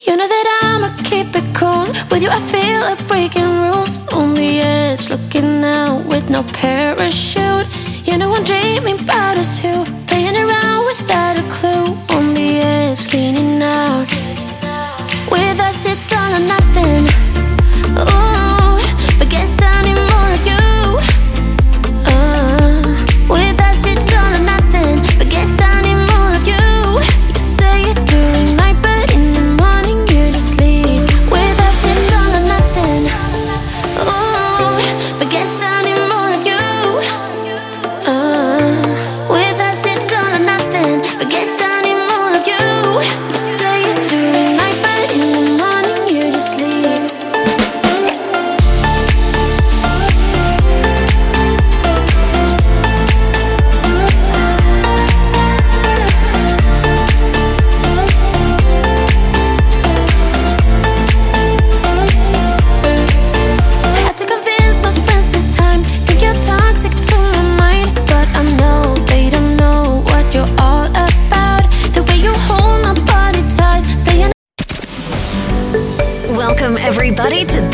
You know that I'ma keep it cool. With you, I feel like breaking rules. On the edge, looking out with no parachute. You know I'm dreaming about us too. Playing around without a clue. On the edge, leaning out. With us, it's all or nothing.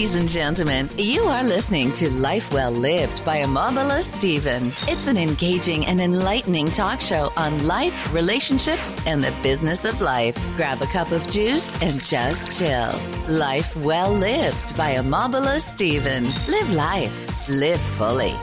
Ladies and gentlemen, you are listening to Life Well Lived by Omobola Stephen. It's an engaging and enlightening talk show on life, relationships, and the business of life. Grab a cup of juice and just chill. Life Well Lived by Omobola Stephen. Live life, live fully.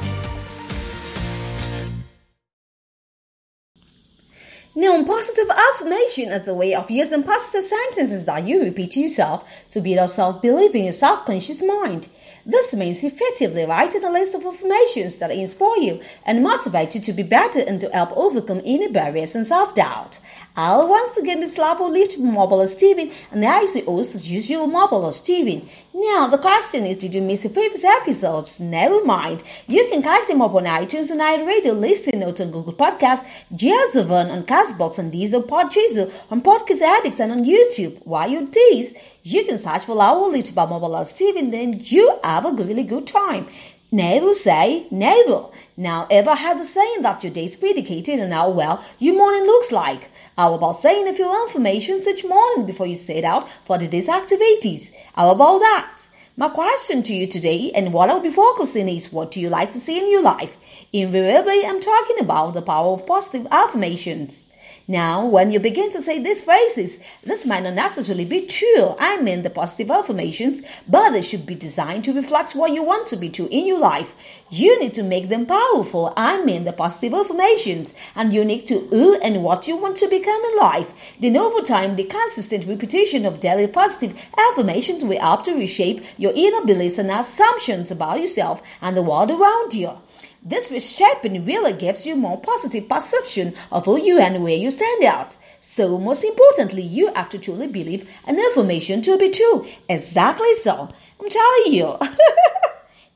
Now, positive affirmation is a way of using positive sentences that you repeat to yourself to build up self belief in your subconscious mind. This means effectively writing a list of affirmations that inspire you and motivate you to be better and to help overcome any barriers and self doubt. I'll once again this level lift mobile Steven and I host as usual mobile Steven. Now the question is did you miss the previous episodes? Never mind. You can catch them up on iTunes and iRadio, listen notes on Google Podcast, JioSaavn on Castbox and Diesel Podchaser on Podcast Addicts and on YouTube. While you this, you can search for Our Lift Mobile of and then you have a really good time. Never say never. Now, ever had the saying that your day is predicated on how well your morning looks like? How about saying a few affirmations each morning before you set out for the day's activities? How about that? My question to you today and what I'll be focusing is what do you like to see in your life? Invariably, I'm talking about the power of positive affirmations. Now, when you begin to say these phrases, this might not necessarily be true. I mean the positive affirmations, but they should be designed to reflect what you want to be true in your life. You need to make them powerful. I mean the positive affirmations and unique to who and what you want to become in life. Then over time, the consistent repetition of daily positive affirmations will help to reshape your inner beliefs and assumptions about yourself and the world around you. This reshaping really gives you more positive perception of who you and where you stand out. So, most importantly, you have to truly believe an information to be true. Exactly so. I'm telling you.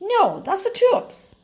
no, that's the truth.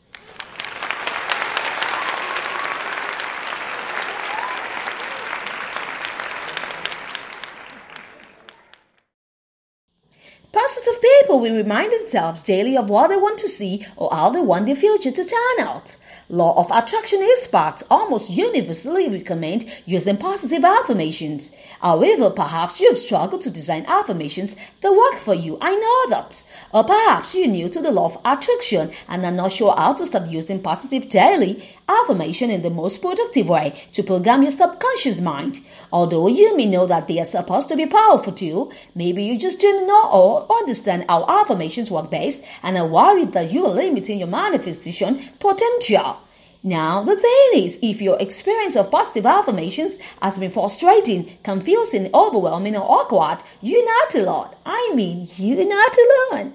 Positive people will remind themselves daily of what they want to see or how they want their future to turn out. Law of attraction experts almost universally recommend using positive affirmations. However, perhaps you have struggled to design affirmations that work for you. I know that. Or perhaps you're new to the law of attraction and are not sure how to start using positive daily affirmation in the most productive way to program your subconscious mind. Although you may know that they are supposed to be powerful too, maybe you just don't know or understand how affirmations work best and are worried that you are limiting your manifestation potential. Now, the thing is, if your experience of positive affirmations has been frustrating, confusing, overwhelming, or awkward, you're not alone. I mean, you're not alone.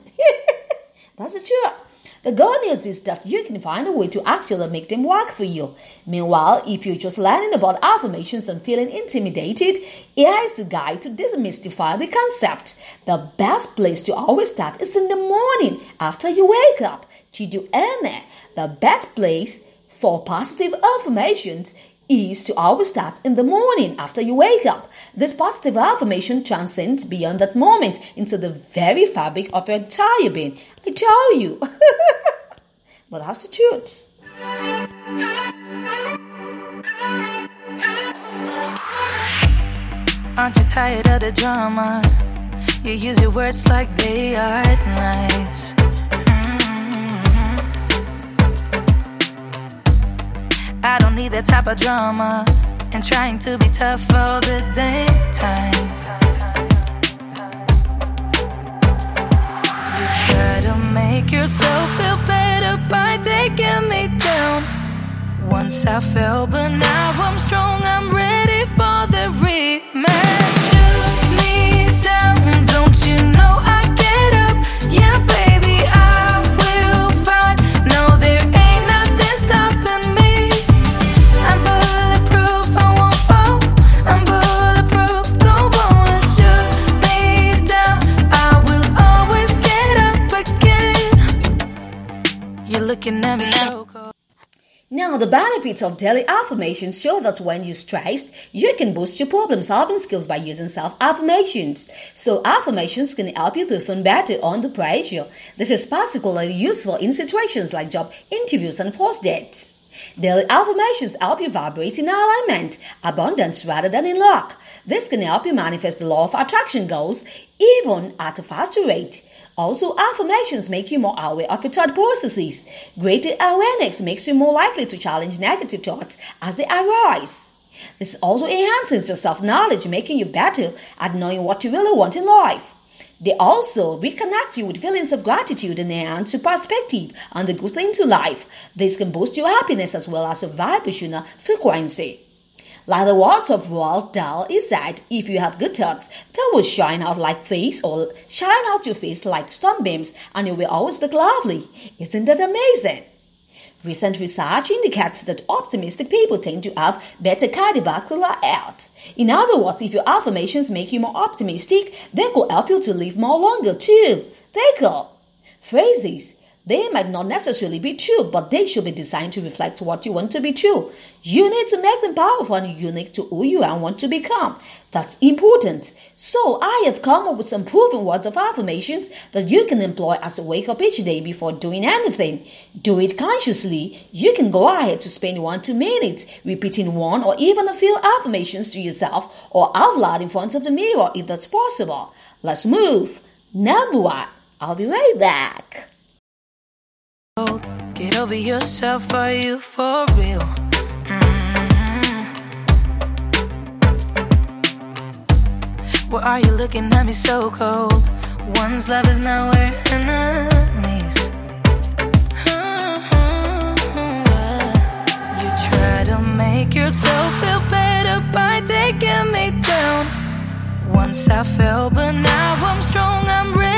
That's the truth. The good news is that you can find a way to actually make them work for you. Meanwhile, if you're just learning about affirmations and feeling intimidated, here is the guide to demystify the concept. The best place to always start is in the morning after you wake up. Chidu Ene, the best place for positive affirmations is to always start in the morning after you wake up. This positive affirmation transcends beyond that moment into the very fabric of your entire being. I tell you. but that's the truth. Aren't you tired of the drama? You use your words like they are knives. I don't need that type of drama and trying to be tough all the damn time. You try to make yourself feel better by taking me down. Once I fell, but now I'm strong. I'm ready for the rematch. Now, the benefits of daily affirmations show that when you're stressed, you can boost your problem solving skills by using self affirmations. So, affirmations can help you perform better under pressure. This is particularly useful in situations like job interviews and first dates. Daily affirmations help you vibrate in alignment, abundance rather than in luck. This can help you manifest the law of attraction goals even at a faster rate. Also, affirmations make you more aware of your thought processes. Greater awareness makes you more likely to challenge negative thoughts as they arise. This also enhances your self knowledge, making you better at knowing what you really want in life. They also reconnect you with feelings of gratitude and enhance your perspective on the good things in life. This can boost your happiness as well as your vibrational frequency. Like the words of Roald Dahl is said, if you have good thoughts, they will shine out like face or shine out your face like sunbeams and you will always look lovely. Isn't that amazing? Recent research indicates that optimistic people tend to have better cardiovascular health. In other words, if your affirmations make you more optimistic, they could help you to live more longer too. They could. Phrases. They might not necessarily be true, but they should be designed to reflect what you want to be true. You need to make them powerful and unique to who you are and want to become. That's important. So I have come up with some proven words of affirmations that you can employ as a wake up each day before doing anything. Do it consciously. You can go ahead to spend one two minutes repeating one or even a few affirmations to yourself or out loud in front of the mirror if that's possible. Let's move. Number one. I'll be right back. Get over yourself, are you for real? Mm-hmm. Why are you looking at me so cold? One's love is now we're enemies. You try to make yourself feel better by taking me down. Once I fell, but now I'm strong. I'm ready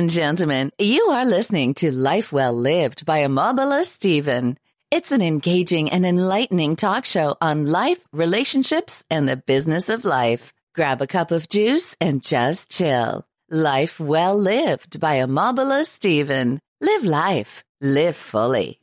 and gentlemen, you are listening to Life Well Lived by Omobola Stephen. It's an engaging and enlightening talk show on life, relationships, and the business of life. Grab a cup of juice and just chill. Life Well Lived by Omobola Stephen. Live life. Live fully.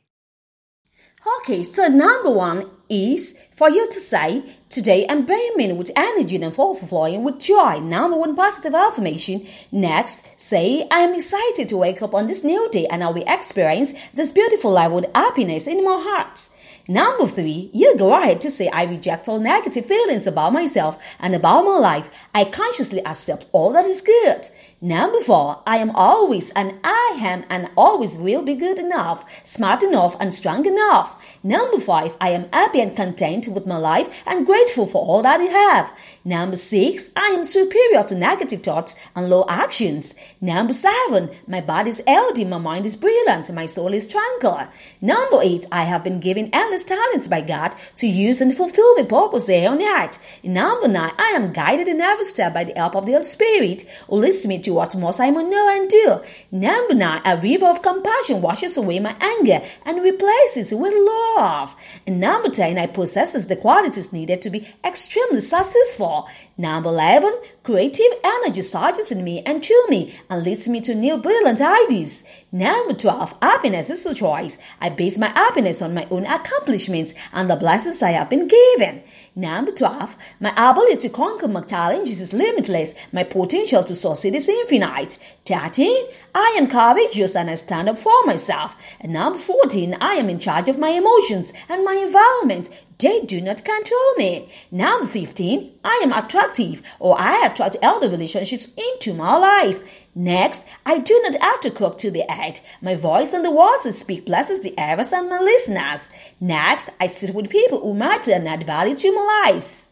Okay, so number one is for you to say, Today I'm brimming with energy and overflowing with joy. Number one positive affirmation. Next, say, I am excited to wake up on this new day and I will experience this beautiful life with happiness in my heart. Number three, you go ahead to say, I reject all negative feelings about myself and about my life. I consciously accept all that is good. Number four, I am always and I am and always will be good enough, smart enough, and strong enough. Number five, I am happy and content with my life and grateful for all that I have. Number six, I am superior to negative thoughts and low actions. Number seven, my body is healthy, my mind is brilliant, my soul is tranquil. Number eight, I have been given endless talents by God to use and fulfill my purpose here on earth. Number nine, I am guided in every step by the help of the Holy Spirit who leads me to what most I must know and do. Number nine, a river of compassion washes away my anger and replaces it with love. Number ten, I possesses the qualities needed to be extremely successful. Number eleven, creative energy surges in me and through me and leads me to new brilliant ideas. Number 12, happiness is a choice. I base my happiness on my own accomplishments and the blessings I have been given. Number 12, my ability to conquer my challenges is limitless. My potential to succeed is infinite. 13, I am courageous and I stand up for myself. And number 14, I am in charge of my emotions and my environment. They do not control me. Number 15, I am attractive or I attract elder relationships into my life. Next, I do not have to cook to be ate. My voice and the words I speak blesses the hearers and my listeners. Next, I sit with people who matter and add value to my lives.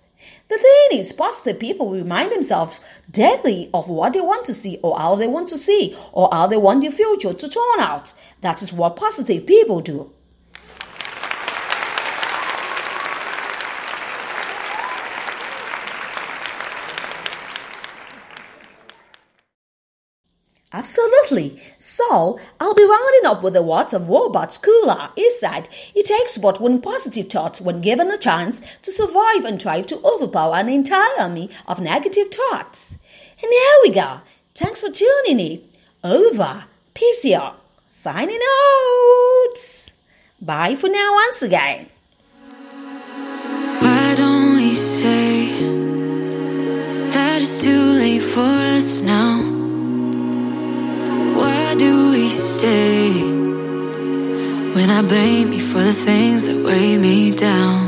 The thing is, positive people remind themselves daily of what they want to see or how they want to see or how they want their future to turn out. That is what positive people do. Absolutely. So, I'll be rounding up with the words of Robert Schuller. He said, It takes but one positive thought when given a chance to survive and try to overpower an entire army of negative thoughts. And here we go. Thanks for tuning in. Over. Peace out. Signing out. Bye for now once again. Why don't we say that it's too late for us now? Stay when I blame you for the things that weigh me down?